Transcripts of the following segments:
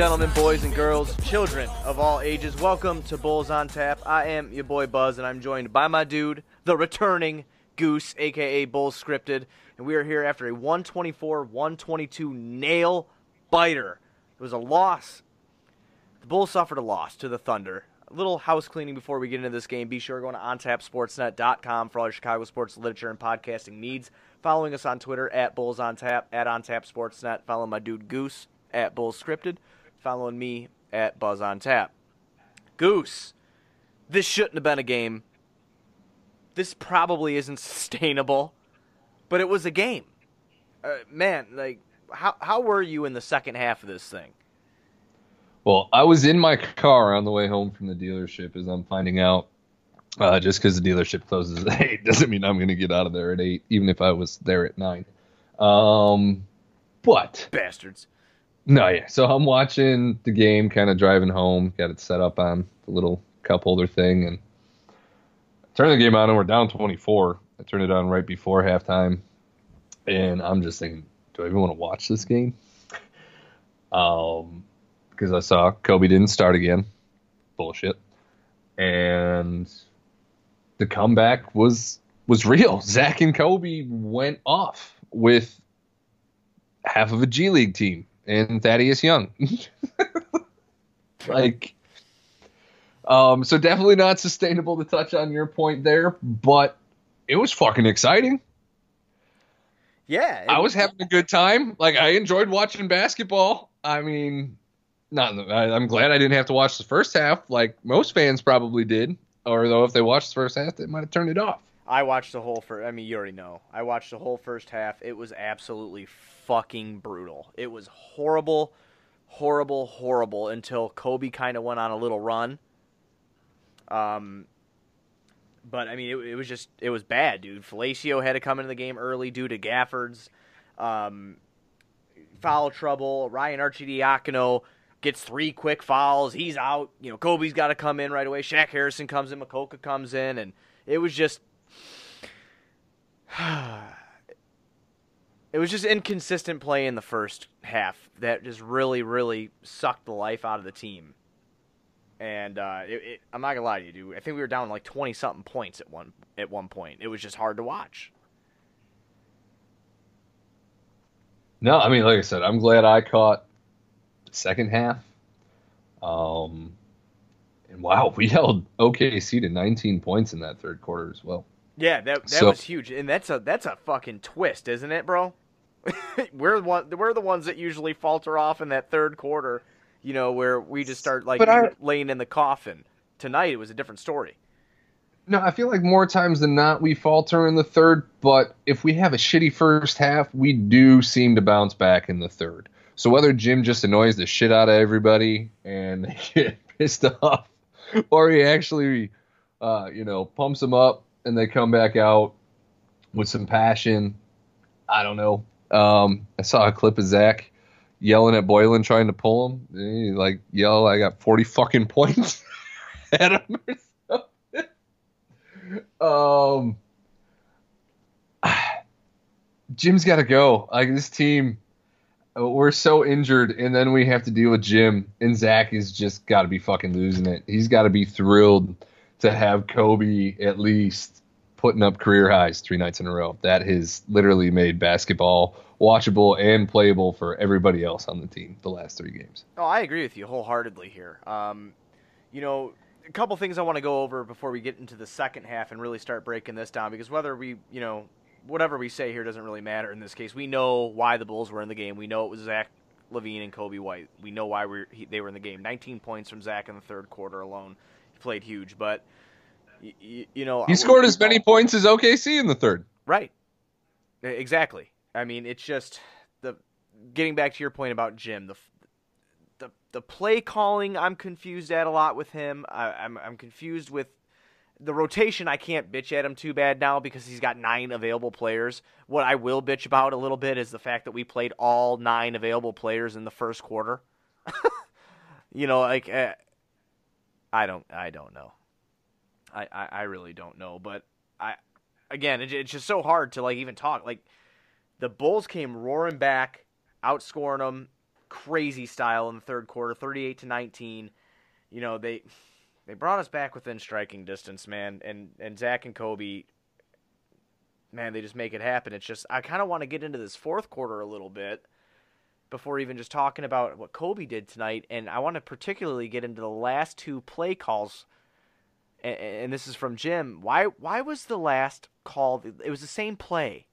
Gentlemen, boys and girls, children of all ages, welcome to Bulls on Tap. I am your boy Buzz, and I'm joined by my dude, the returning Goose, aka Bulls Scripted, and we are here after a 124-122 nail biter. It was a loss. The Bulls suffered a loss to the Thunder. A little house cleaning before we get into this game. Be sure to go to ontapsportsnet.com for all your Chicago sports literature and podcasting needs. Following us on Twitter at Bulls on Tap, at OnTapSportsNet. Follow my dude Goose at Bulls Scripted. Following me at Buzz on Tap. Goose, this shouldn't have been a game. This probably isn't sustainable, but it was a game. Uh, man, like, how how were you in the second half of this thing? Well, I was in my car on the way home from the dealership as I'm finding out. Uh, just because the dealership closes at eight doesn't mean I'm going to get out of there at eight, even if I was there at nine. Um, but Bastards. No, yeah. So I'm watching the game, kind of driving home. Got it set up on the little cup holder thing, and turn the game on, and we're down 24. I turned it on right before halftime, and I'm just thinking, do I even want to watch this game? Um, because I saw Coby didn't start again. Bullshit. And the comeback was was real. Zach and Coby went off with half of a G League team and Thaddeus Young. like um so definitely not sustainable to touch on your point there, but it was fucking exciting. Yeah, I was having a good time. Like I enjoyed watching basketball. I mean, not. I, I'm glad I didn't have to watch the first half, like most fans probably did. Or though, if they watched the first half, they might have turned it off. I watched the whole first. I mean, you already know. I watched the whole first half. It was absolutely fucking brutal. It was horrible, horrible, horrible until Coby kind of went on a little run. Um, but I mean, it, it was just it was bad, dude. Felicio had to come into the game early due to Gafford's um, foul trouble. Ryan Arcidiacono gets three quick fouls. He's out. You know, Coby's got to come in right away. Shaq Harrison comes in. Mokoka comes in, and it was just. it was just inconsistent play in the first half that just really, really sucked the life out of the team. And uh, it, it, I'm not gonna lie to you, dude. I think we were down like twenty something points at one at one point. It was just hard to watch. No, I mean, like I said, I'm glad I caught the second half. Um, and wow, we held OKC to 19 points in that third quarter as well. Yeah, that that So- was huge, and that's a that's a fucking twist, isn't it, bro? we're one we're the ones that usually falter off in that third quarter, you know, where we just start like I- laying in the coffin. Tonight it was a different story. No, I feel like more times than not we falter in the third, but if we have a shitty first half, we do seem to bounce back in the third. So whether Jim just annoys the shit out of everybody and they get pissed off, or he actually, uh, you know, pumps them up and they come back out with some passion, I don't know. Um, I saw a clip of Zach yelling at Boylen trying to pull him. He, like yell, "I got forty fucking points at him." or um Jim's got to go. Like this team, we're so injured, and then we have to deal with Jim, and Zach is just got to be fucking losing it. He's got to be thrilled to have Coby at least putting up career highs three nights in a row. That has literally made basketball watchable and playable for everybody else on the team the last three games. Oh, I agree with you wholeheartedly here. Um, you know, a couple things I want to go over before we get into the second half and really start breaking this down because whether we, you know, whatever we say here doesn't really matter in this case. We know why the Bulls were in the game. We know it was Zach LaVine and Coby White. We know why we he, they were in the game. 19 points from Zach in the third quarter alone. He played huge, but y- y- you know He scored as many points as OKC in the third. Right. Exactly. I mean, it's just the getting back to your point about Jim, the the the play calling. I'm confused at a lot with him. I, I'm I'm confused with the rotation. I can't bitch at him too bad now because he's got nine available players. What I will bitch about a little bit is the fact that we played all nine available players in the first quarter. you know, like uh, I don't I don't know. I, I I really don't know, but I again, it, it's just so hard to like even talk. Like the Bulls came roaring back, outscoring them, crazy style in the third quarter, 38 to 19. You know, they they brought us back within striking distance, man. And and Zach and Coby, man, they just make it happen. It's just I kind of want to get into this fourth quarter a little bit before even just talking about what Coby did tonight, and I want to particularly get into the last two play calls. And, and this is from Jim. Why why was the last call? It was the same play.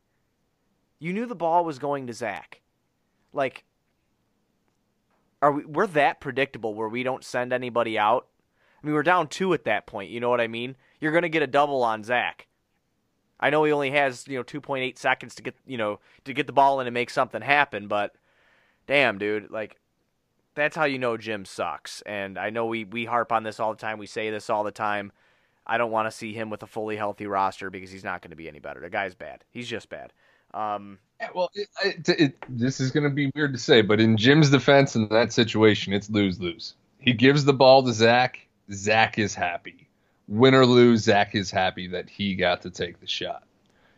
You knew the ball was going to Zach. Like, are we? We're that predictable where we don't send anybody out. I mean, we're down two at that point. You know what I mean? You're gonna get a double on Zach. I know he only has you know 2.8 seconds to get you know to get the ball in and make something happen, but damn, dude, like that's how you know Jim sucks. And I know we we harp on this all the time. We say this all the time. I don't want to see him with a fully healthy roster because he's not going to be any better. The guy's bad. He's just bad. Um, yeah, well, it, it, it, this is going to be weird to say, but in Jim's defense in that situation, it's lose lose. He gives the ball to Zach. Zach is happy. Win or lose, Zach is happy that he got to take the shot.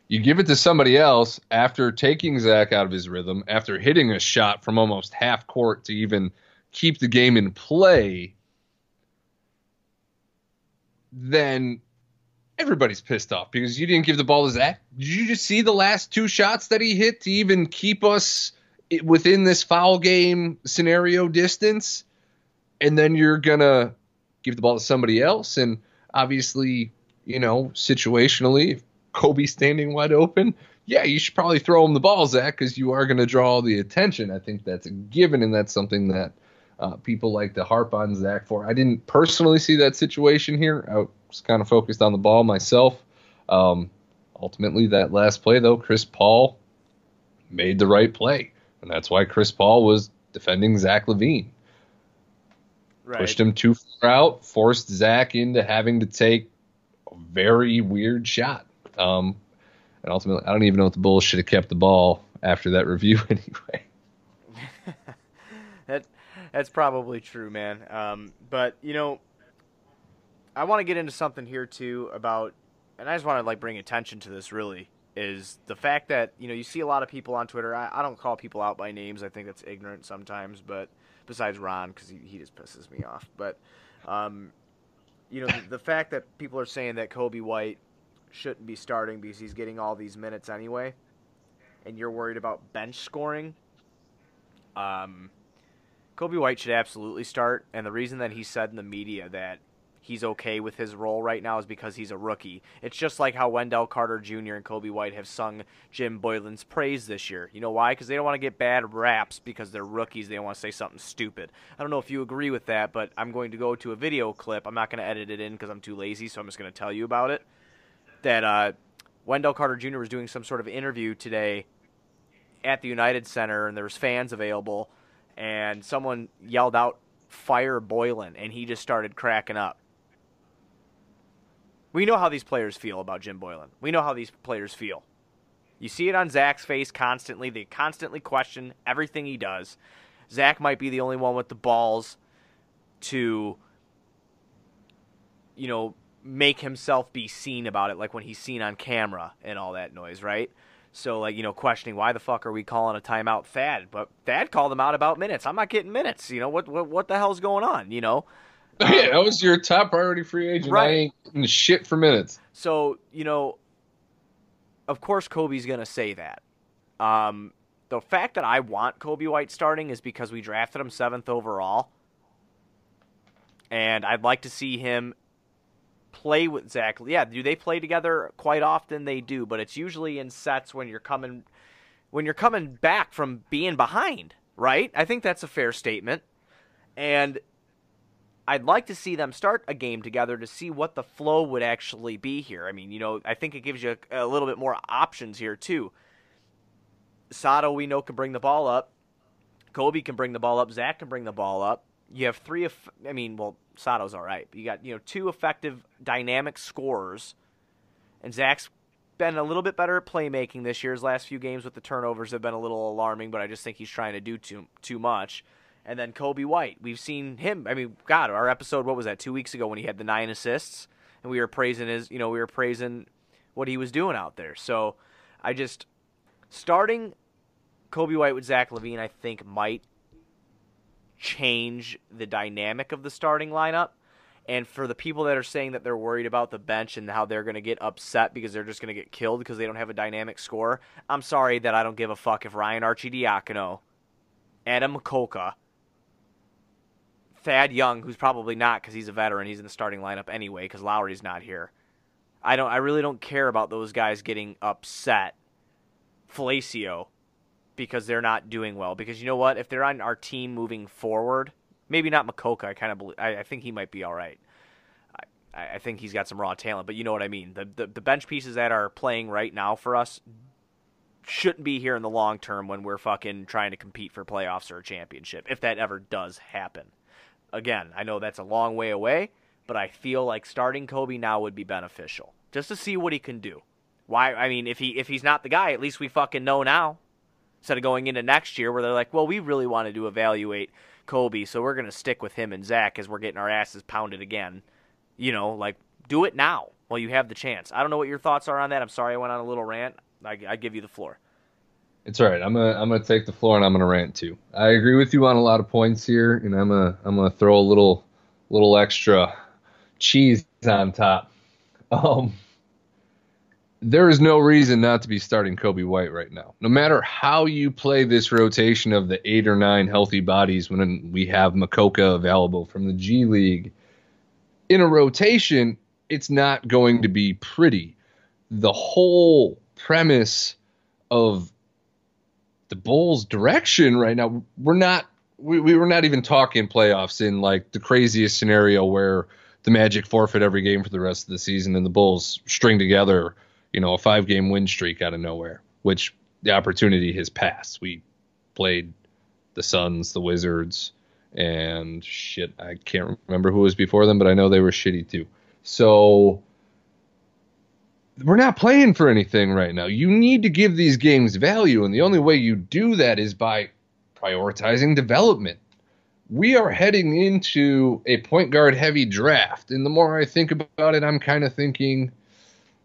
You give it to somebody else after taking Zach out of his rhythm, after hitting a shot from almost half court to even keep the game in play, then everybody's pissed off because you didn't give the ball to Zach. Did you just see the last two shots that he hit to even keep us within this foul game scenario distance? And then you're going to give the ball to somebody else. And obviously, you know, situationally, Coby standing wide open, yeah, you should probably throw him the ball, Zach, because you are going to draw all the attention. I think that's a given, and that's something that uh, people like to harp on Zach for. I didn't personally see that situation here. I was kind of focused on the ball myself. Um, ultimately, that last play, though, Chris Paul made the right play, and that's why Chris Paul was defending Zach LaVine. Right. Pushed him too far out, forced Zach into having to take a very weird shot. Um, and ultimately, I don't even know if the Bulls should have kept the ball after that review anyway. that that's probably true, man. Um, but you know, I want to get into something here too about, and I just want to like bring attention to this. Really, is the fact that you know you see a lot of people on Twitter. I, I don't call people out by names. I think that's ignorant sometimes. But besides Ron, because he, he just pisses me off. But um, you know, the, the fact that people are saying that Coby White shouldn't be starting because he's getting all these minutes anyway, and you're worried about bench scoring, um, Coby White should absolutely start. And the reason that he said in the media that he's okay with his role right now is because he's a rookie. It's just like how Wendell Carter Jr. and Coby White have sung Jim Boylen's praise this year. You know why? Because they don't want to get bad raps because they're rookies. They don't want to say something stupid. I don't know if you agree with that, but I'm going to go to a video clip. I'm not going to edit it in because I'm too lazy, so I'm just going to tell you about it that uh, Wendell Carter Jr. was doing some sort of interview today at the United Center, and there was fans available, and someone yelled out "Fire Boylen," and he just started cracking up. We know how these players feel about Jim Boylen. We know how these players feel. You see it on Zach's face constantly. They constantly question everything he does. Zach might be the only one with the balls to, you know, make himself be seen about it, like when he's seen on camera and all that noise, right? So, like, you know, questioning why the fuck are we calling a timeout Thad? But Thad called him out about minutes. I'm not getting minutes. You know, what what, what the hell's going on, you know? yeah, that was your top priority free agent. Right. I ain't getting shit for minutes. So, you know, of course Coby's going to say that. Um, the fact that I want Coby White starting is because we drafted him seventh overall. And I'd like to see him play with Zach. Yeah, do they play together quite often? They do, but it's usually in sets when you're coming when you're coming back from being behind, right? I think that's a fair statement. And I'd like to see them start a game together to see what the flow would actually be here. I mean, you know, I think it gives you a, a little bit more options here too. Sato, we know, can bring the ball up. Coby can bring the ball up. Zach can bring the ball up. You have three. Of, I mean, well, Sato's all right. But you got you know two effective dynamic scorers, and Zach's been a little bit better at playmaking this year. His last few games with the turnovers have been a little alarming, but I just think he's trying to do too too much. And then Coby White, we've seen him. I mean, God, our episode what was that two weeks ago when he had the nine assists, and we were praising his. You know, we were praising what he was doing out there. So I just starting Coby White with Zach LaVine, I think might change the dynamic of the starting lineup. And for the people that are saying that they're worried about the bench and how they're going to get upset because they're just going to get killed because they don't have a dynamic score, I'm sorry that I don't give a fuck if Ryan Arcidiacono, Adam Mokoka, Thad Young, who's probably not because he's a veteran, he's in the starting lineup anyway because Lauri's not here. I don't. I really don't care about those guys getting upset. Felicio, because they're not doing well. Because you know what? If they're on our team moving forward, maybe not Mokoka. I kind of believe. I, I, think he might be all right. I, I think he's got some raw talent, but you know what I mean. The, the the bench pieces that are playing right now for us shouldn't be here in the long term when we're fucking trying to compete for playoffs or a championship, if that ever does happen. Again, I know that's a long way away, but I feel like starting Coby now would be beneficial just to see what he can do. Why? I mean, if he if he's not the guy, at least we fucking know now. Instead of going into next year where they're like, well, we really wanted to evaluate Coby, so we're gonna stick with him and Zach as we're getting our asses pounded again. You know, like do it now while you have the chance. I don't know what your thoughts are on that. I'm sorry I went on a little rant. I, I give you the floor. It's all right. I'm gonna I'm gonna take the floor and I'm gonna rant too. I agree with you on a lot of points here, and I'm gonna I'm gonna throw a little little extra cheese on top. Um, there is no reason not to be starting Coby White right now. No matter how you play this rotation of the eight or nine healthy bodies when we have Mokoka available from the G League, in a rotation, it's not going to be pretty. The whole premise of the Bulls' direction right now, we're not we, we were not even talking playoffs in like the craziest scenario where the Magic forfeit every game for the rest of the season and the Bulls string together you know, a five game win streak out of nowhere, which the opportunity has passed. We played the Suns, the Wizards, and shit, I can't remember who was before them, but I know they were shitty too. So we're not playing for anything right now. You need to give these games value, and the only way you do that is by prioritizing development. We are heading into a point guard heavy draft, and the more I think about it, I'm kind of thinking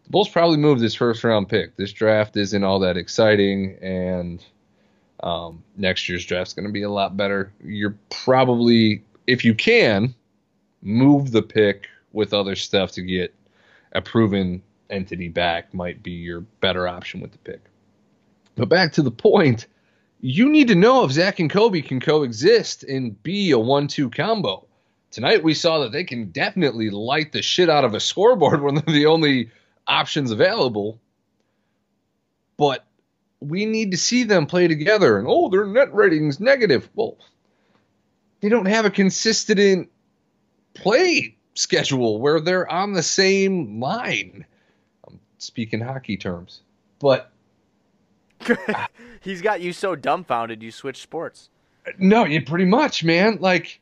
the Bulls probably moved this first round pick. This draft isn't all that exciting, and um, next year's draft's going to be a lot better. You're probably, if you can, move the pick with other stuff to get a proven entity back might be your better option with the pick. But back to the point, you need to know if Zach and Coby can coexist and be a one-two combo. Tonight we saw that they can definitely light the shit out of a scoreboard when they're the only options available, but we need to see them play together. And oh, their net rating's negative. Well, they don't have a consistent play schedule where they're on the same line. I'm speaking hockey terms, but he's got you so dumbfounded you switch sports. No, you pretty much, man. Like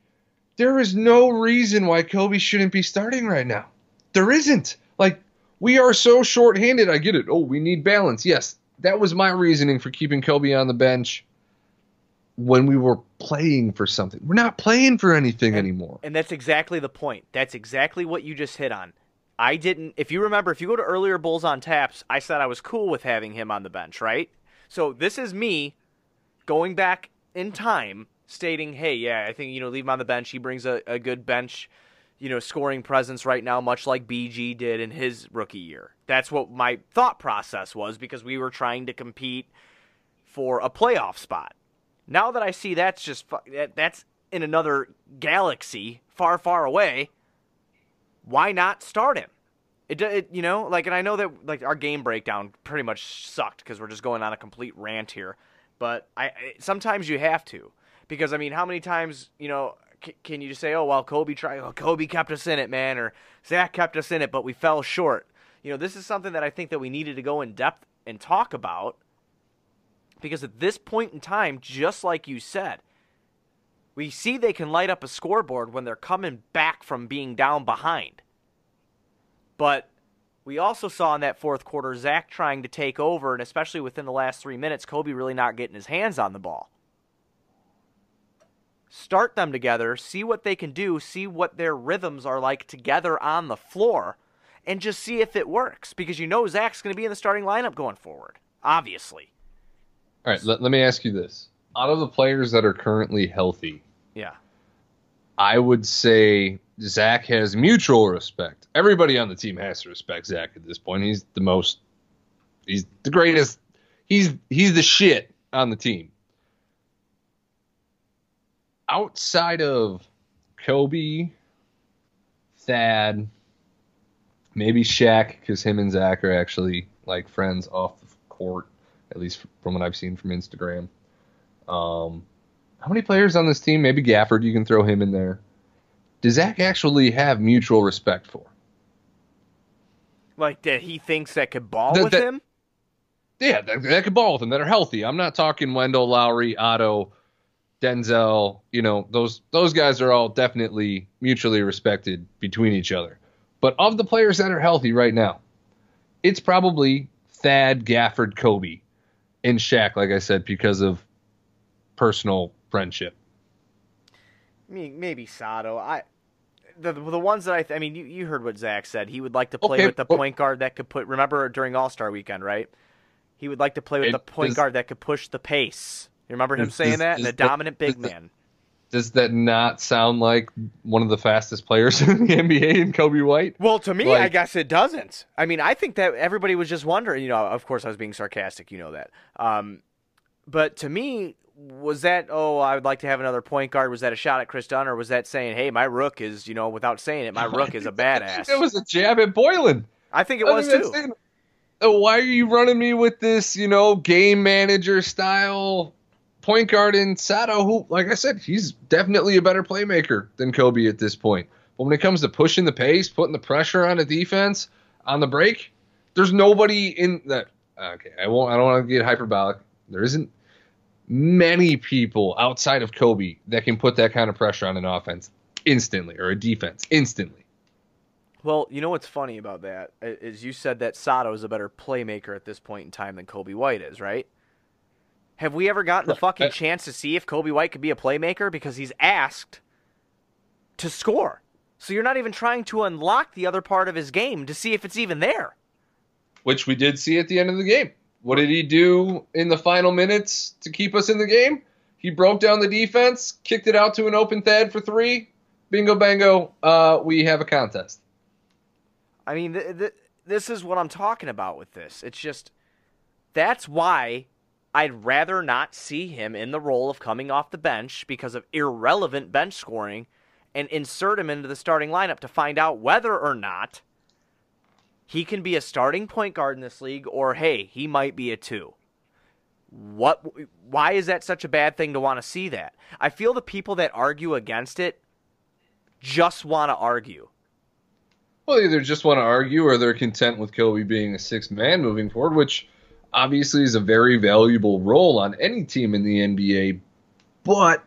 there is no reason why Coby shouldn't be starting right now. There isn't. Like we are so short-handed. I get it. Oh, we need balance. Yes, that was my reasoning for keeping Coby on the bench when we were playing for something. We're not playing for anything and, anymore. And that's exactly the point. That's exactly what you just hit on. I didn't if you remember, if you go to earlier Bulls on Taps, I said I was cool with having him on the bench, right? So this is me going back in time stating, hey, yeah, I think, you know, leave him on the bench. He brings a, a good bench you know, scoring presence right now, much like BG did in his rookie year. That's what my thought process was because we were trying to compete for a playoff spot. Now that I see that's just that's in another galaxy, far, far away. Why not start him? It, it you know, like, and I know that like our game breakdown pretty much sucked because we're just going on a complete rant here. But I sometimes you have to because I mean, how many times you know can you just say, oh well, Coby tried, oh, Coby kept us in it, man, or Zach kept us in it, but we fell short. You know, this is something that I think that we needed to go in depth and talk about because at this point in time, just like you said, we see they can light up a scoreboard when they're coming back from being down behind. But we also saw in that fourth quarter Zach trying to take over, and especially within the last three minutes, Coby really not getting his hands on the ball start them together, see what they can do, see what their rhythms are like together on the floor, and just see if it works. Because you know Zach's going to be in the starting lineup going forward, obviously. All right, let, let me ask you this. Out of the players that are currently healthy, Yeah. I would say Zach has mutual respect. Everybody on the team has to respect Zach at this point. He's the most, he's the greatest. He's he's the shit on the team. Outside of Coby, Thad, maybe Shaq, because him and Zach are actually like friends off the court, at least from what I've seen from Instagram. Um, how many players on this team? Maybe Gafford, you can throw him in there. Does Zach actually have mutual respect for? Like that he thinks that could ball That- with that- him? Yeah, that, that could ball with them that are healthy. I'm not talking Wendell, Lauri, Otto, Denzel. You know, those those guys are all definitely mutually respected between each other. But of the players that are healthy right now, it's probably Thad, Gafford, Coby, and Shaq. Like I said, because of personal friendship. I mean, Maybe Sato. I the the ones that I th- I mean you, you heard what Zach said. He would like to play Okay, with the point guard that could put remember during All Star weekend, right? He would like to play with It- the point does- guard that could push the pace. You remember him saying does- that? And does a dominant big does man. Does that not sound like one of the fastest players in the NBA in Coby White? Well, to me, I guess it doesn't. I mean, I think that everybody was just wondering. You know, of course, I was being sarcastic. You know that. Um, but to me, was that oh, I would like to have another point guard? Was that a shot at Kris Dunn, or was that saying, hey, my rook is, you know, without saying it, my rook is a badass? It was a jab at Boylen. I think it I was mean, too. Uh, Why are you running me with this, you know, game manager style point guard in Sato? Who, like I said, he's definitely a better playmaker than Coby at this point. But when it comes to pushing the pace, putting the pressure on a defense on the break, there's nobody in that. Okay, I won't. I don't want to get hyperbolic. There isn't many people outside of Coby that can put that kind of pressure on an offense instantly or a defense instantly. Well, you know what's funny about that is you said that Sato is a better playmaker at this point in time than Coby White is, right? Have we ever gotten the fucking chance to see if Coby White could be a playmaker because he's asked to score? So you're not even trying to unlock the other part of his game to see if it's even there. which we did see at the end of the game. What did he do in the final minutes to keep us in the game? He broke down the defense, kicked it out to an open Thad for three. Bingo bango, uh, we have a contest. I mean, th- th- this is what I'm talking about with this. It's just that's why I'd rather not see him in the role of coming off the bench because of irrelevant bench scoring and insert him into the starting lineup to find out whether or not he can be a starting point guard in this league or hey, he might be a 2. What why is that such a bad thing to want to see that? I feel the people that argue against it just want to argue. Well, either just want to argue or they're content with Coby being a sixth man moving forward, which obviously is a very valuable role on any team in the NBA. But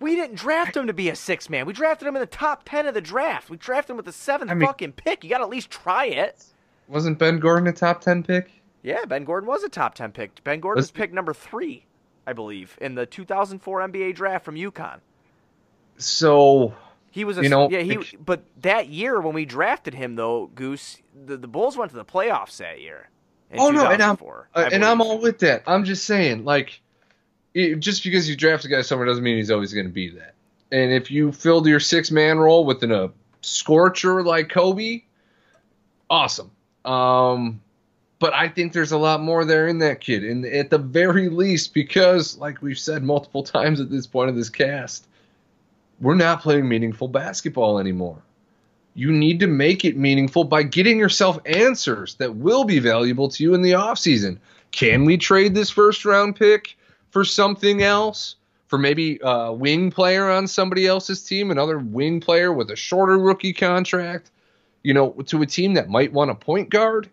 We didn't draft him to be a six man. We drafted him in the top ten of the draft. We drafted him with the seventh I mean- fucking pick. You got to at least try it. wasn't Ben Gordon a top 10 pick? Yeah, Ben Gordon was a top ten pick. Ben Gordon Let's- was pick number three, I believe, in the 2004 NBA draft from UConn. So He was a You know, yeah. He it- but that year when we drafted him though, Goose, the, the Bulls went to the playoffs that year. Oh, no, and I'm- 2004, Uh, and I'm all with that. I'm just saying, like, it, just because you draft a guy somewhere doesn't mean he's always going to be that. And if you filled your six man role within a scorcher like Coby, awesome. Um, but I think there's a lot more there in that kid. And at the very least, because, like we've said multiple times at this point of this cast, we're not playing meaningful basketball anymore. You need to make it meaningful by getting yourself answers that will be valuable to you in the offseason. Can we trade this first round pick for something else? For maybe a wing player on somebody else's team, another wing player with a shorter rookie contract, you know, to a team that might want a point guard?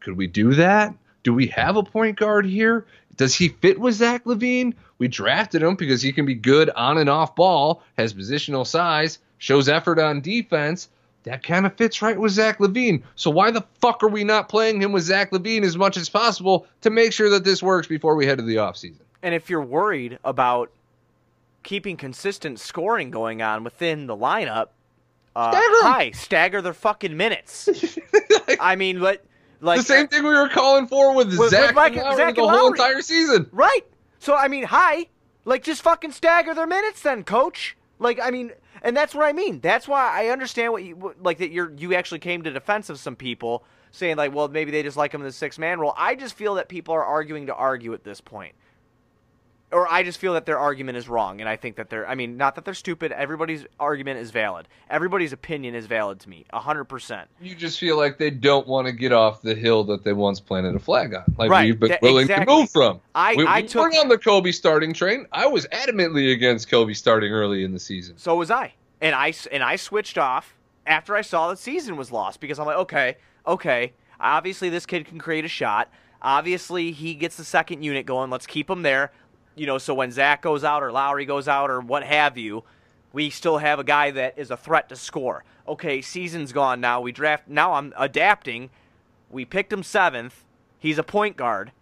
Could we do that? Do we have a point guard here? Does he fit with Zach LaVine? We drafted him because he can be good on and off ball, has positional size, shows effort on defense. That kind of fits right with Zach LaVine. So why the fuck are we not playing him with Zach LaVine as much as possible to make sure that this works before we head to the offseason? And if you're worried about keeping consistent scoring going on within the lineup, uh, Stagger hi, stagger their fucking minutes. I mean, but like the same thing we were calling for with, with Zach, Mike- and Lauri Zach the and whole Lauri. entire season. right? So I mean, hi, Like, just fucking stagger their minutes, then, coach. Like, I mean, and that's what I mean. That's why I understand what you like that. You're you actually came to defense of some people saying like, well, maybe they just like him in the six man role. I just feel that people are arguing to argue at this point or I just feel that their argument is wrong, and I think that they're. I mean, not that they're stupid. Everybody's argument is valid. Everybody's opinion is valid to me, hundred percent. You just feel like they don't want to get off the hill that they once planted a flag on, like Right, we've been that- willing exactly. to move from. I we, I we took weren't on the Coby starting train. I was adamantly against Coby starting early in the season. So was I, and I and I switched off after I saw the season was lost because I'm like, okay, okay, obviously this kid can create a shot. Obviously he gets the second unit going. Let's keep him there. You know, so when Zach goes out or Lauri goes out or what have you, we still have a guy that is a threat to score. Okay, season's gone now. We draft now. I'm adapting. We picked him seventh. He's a point guard.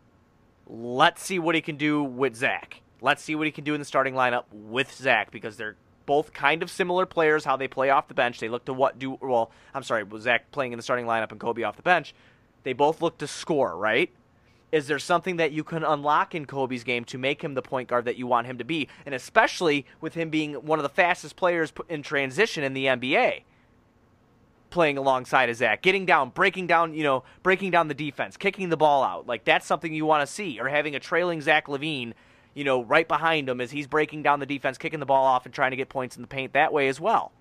Let's see what he can do with Zach. Let's see what he can do in the starting lineup with Zach because they're both kind of similar players. How they play off the bench. They look to what do well. I'm sorry, Zach playing in the starting lineup and Coby off the bench. They both look to score, right? Is there something that you can unlock in Coby's game to make him the point guard that you want him to be? And especially with him being one of the fastest players in transition in the NBA playing alongside of Zach, getting down, breaking down, you know, breaking down the defense, kicking the ball out. Like that's something you want to see, or having a trailing Zach LaVine, you know, right behind him as he's breaking down the defense, kicking the ball off, and trying to get points in the paint that way as well.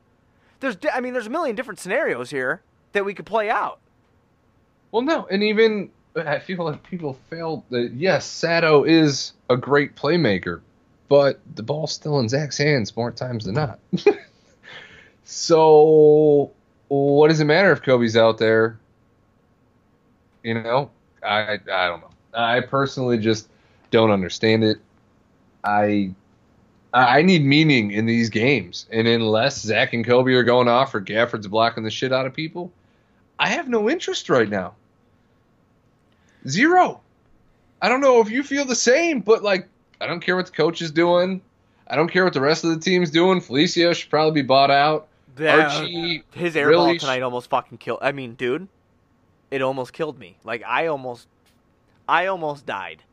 There's, I mean, there's a million different scenarios here that we could play out. Well, no, and even I feel like people fail that. Yes, Sato is a great playmaker, but the ball's still in Zach's hands more times than not. so, what does it matter if Coby's out there? You know, I I don't know. I personally just don't understand it. I I need meaning in these games, and unless Zach and Kobe are going off or Gafford's blocking the shit out of people, I have no interest right now. Zero. I don't know if you feel the same, but like, I don't care what the coach is doing. I don't care what the rest of the team's doing. Felicio should probably be bought out. Archie, uh, his air really ball sh- tonight almost fucking killed. I mean, dude, it almost killed me. Like I almost, I almost died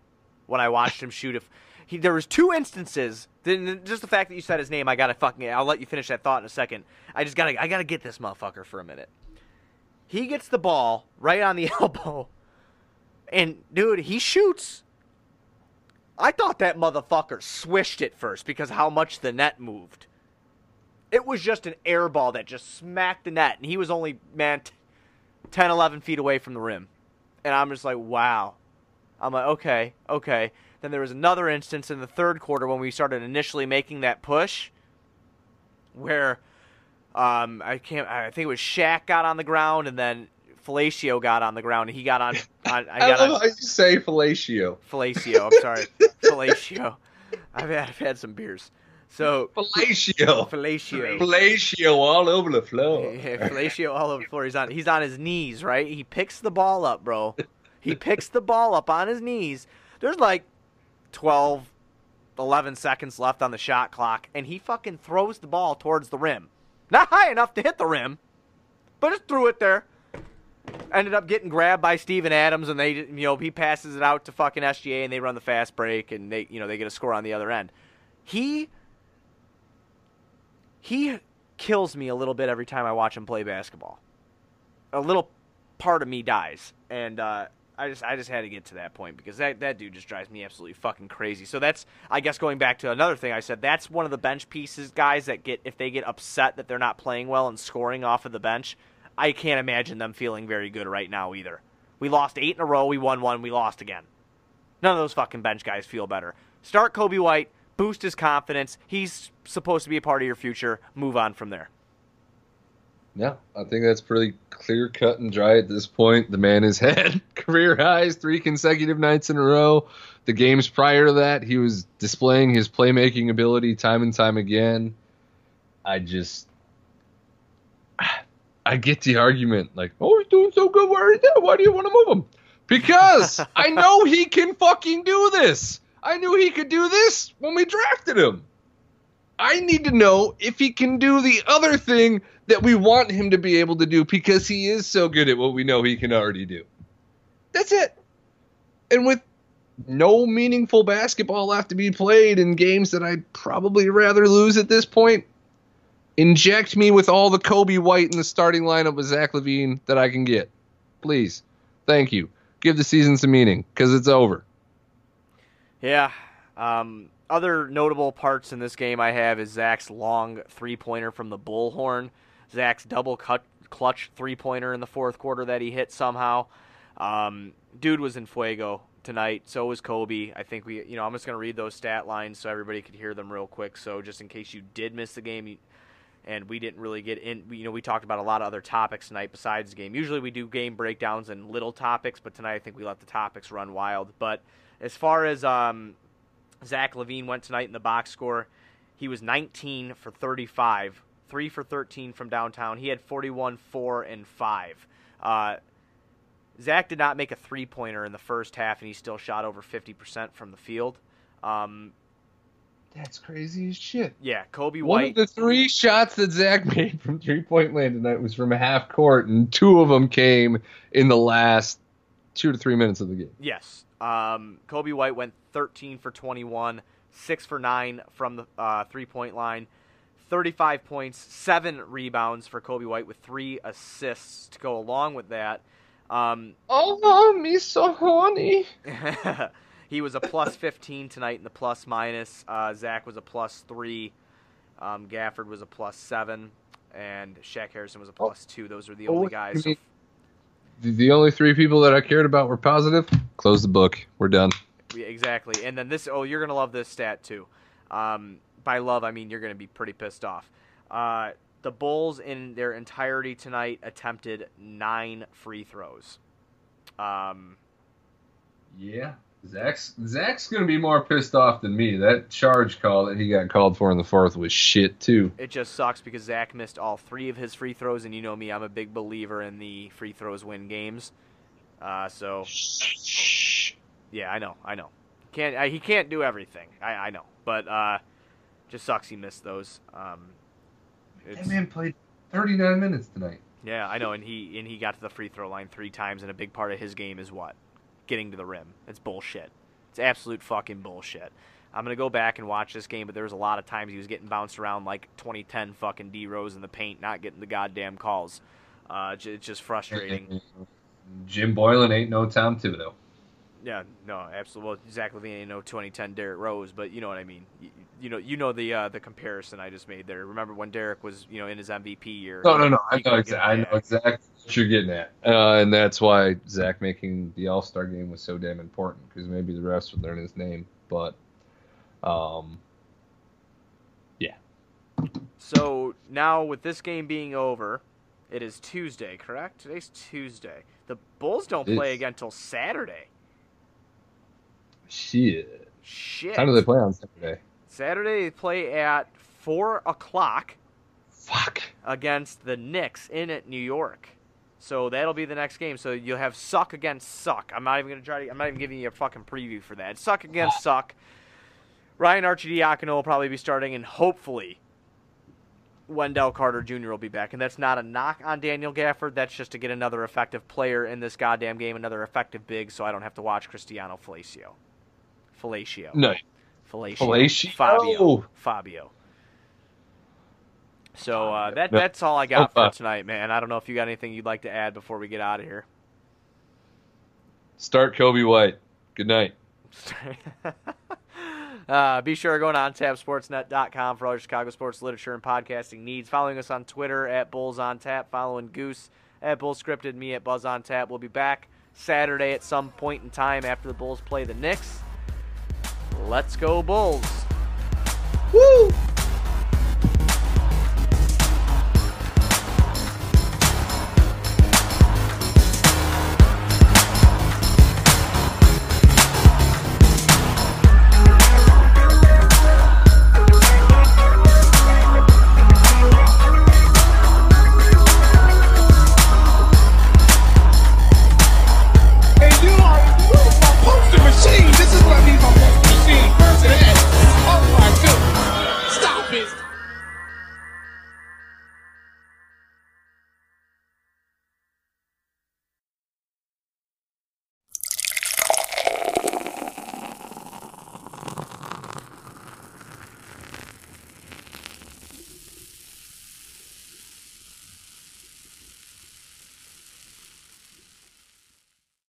when I watched him shoot. If he, there was two instances, then just the fact that you said his name, I gotta fucking. I'll let you finish that thought in a second. I just gotta, I gotta get this motherfucker for a minute. He gets the ball right on the elbow, and dude, he shoots. I thought that motherfucker swished it first because how much the net moved. It was just an air ball that just smacked the net, and he was only, man, t- 10, 11 feet away from the rim. And I'm just like, wow. I'm like, okay, okay. Then there was another instance in the third quarter when we started initially making that push where um, I can't, I think it was Shaq got on the ground, and then Felicio got on the ground, and he got on, on I I got love on how you say fellatio. Felicio, I'm sorry. Felicio. I've had, I've had some beers. So, Fellatio. Felicio. Fellatio all over the floor. Yeah, Fellatio all over the floor. He's on he's on his knees, right? He picks the ball up, bro. He picks the ball up on his knees. There's like 12, 11 seconds left on the shot clock, and he fucking throws the ball towards the rim. Not high enough to hit the rim, but just threw it there. Ended up getting grabbed by Steven Adams, and they, you know, he passes it out to fucking SGA, and they run the fast break, and they, you know, they get a score on the other end. He he kills me a little bit every time I watch him play basketball. A little part of me dies, and uh, I just I just had to get to that point because that that dude just drives me absolutely fucking crazy. So that's I guess going back to another thing I said. That's one of the bench pieces guys that get if they get upset that they're not playing well and scoring off of the bench. I can't imagine them feeling very good right now either. We lost eight in a row. We won one. We lost again. None of those fucking bench guys feel better. Start Coby White, boost his confidence. He's supposed to be a part of your future. Move on from there. Yeah, I think that's pretty clear cut and dry at this point. The man has had career highs three consecutive nights in a row. The games prior to that, he was displaying his playmaking ability time and time again. I just, I get the argument like, oh, he's doing so good. Where is that? Why do you want to move him? Because I know he can fucking do this. I knew he could do this when we drafted him. I need to know if he can do the other thing that we want him to be able to do because he is so good at what we know he can already do. That's it. And with no meaningful basketball left to be played in games that I'd probably rather lose at this point. Inject me with all the Coby White in the starting lineup with Zach LaVine that I can get. Please. Thank you. Give the season some meaning because it's over. Yeah. Um, other notable parts in this game I have is Zach's long three pointer from the bullhorn, Zach's double cut clutch three pointer in the fourth quarter that he hit somehow. Um, dude was in fuego tonight. So was Coby. I think we, you know, I'm just gonna read those stat lines so everybody could hear them real quick. So just in case you did miss the game, you, and we didn't really get in, you know, we talked about a lot of other topics tonight besides the game. Usually we do game breakdowns and little topics, but tonight I think we let the topics run wild. But as far as um, Zach LaVine went tonight in the box score, he was 19 for 35, three for 13 from downtown. He had 41, four, and five. Uh, Zach did not make a three pointer in the first half, and he still shot over 50% from the field. Um, That's crazy as shit. yeah, One White. of the three shots that Zach made from three point land tonight was from half court, and two of them came in the last two to three minutes of the game. Yes. Um, Coby White went 13 for 21, 6 for 9 from the uh, three point line, 35 points, 7 rebounds for Coby White with 3 assists to go along with that. Um, Oh, me so horny. he was a plus 15 tonight in the plus minus. Uh, Zach was a plus 3. Um, Gafford was a plus 7. And Shaq Harrison was a plus 2. Those were the Oh, only guys. So you The, the only three people that I cared about were positive. Close the book. We're done. Yeah, exactly. And then this, oh, you're going to love this stat too. Um, by love, I mean you're going to be pretty pissed off. Uh, the Bulls, in their entirety tonight, attempted nine free throws. Um, Yeah. Zach's Zach's gonna be more pissed off than me. That charge call that he got called for in the fourth was shit too. it just sucks because Zach missed all three of his free throws, and you know me, I'm a big believer in the free throws win games. Uh, so yeah, I know, I know. Can't I, he can't do everything. I, I know, but uh, just sucks he missed those. Um, That man played 39 minutes tonight. Yeah, I know, and he and he got to the free throw line three times, and a big part of his game is what? Getting to the rim. It's bullshit. It's absolute fucking bullshit. I'm gonna go back and watch this game, but there was a lot of times he was getting bounced around like 2010 fucking D Rose in the paint, not getting the goddamn calls. Uh, it's just frustrating. Jim Boylen ain't no Tom Thibodeau. Yeah, no, absolutely. Well, Zach LaVine ain't no 2010 Derrick Rose, but you know what I mean. You, know, you know the uh, the comparison I just made there. Remember when Derrick was, you know, in his MVP year? No, no, no. I know, exa- I know exactly what you're getting at, uh, and that's why Zach making the All Star game was so damn important because maybe the refs would learn his name, but um, yeah. So now with this game being over, it is Tuesday, correct? Today's Tuesday. The Bulls don't It play again until Saturday. shit. Shit. How do they play on Saturday? Saturday they play at four o'clock Fuck. against the Knicks in at New York. So that'll be the next game. So you'll have suck against suck. I'm not even gonna try to. I'm not even giving you a fucking preview for that. Suck against suck. Ryan Arcidiacono will probably be starting, and hopefully Wendell Carter Jr. will be back. And that's not a knock on Daniel Gafford. That's just to get another effective player in this goddamn game, another effective big, so I don't have to watch Cristiano Felicio. Falacio. No. Falacio. Falacio. Fabio. Fabio. So uh, that No. that's all I got Oh, uh, for tonight, man. I don't know if you got anything you'd like to add before we get out of here. Start Coby White. Good night. uh, be sure to go on tapsportsnet.com for all your Chicago sports literature and podcasting needs. Following us on Twitter at Bulls on Tap. Following Goose at Bull Scripted. Me at Buzz on Tap. We'll be back Saturday at some point in time after the Bulls play the Knicks. Let's go, Bulls. Woo!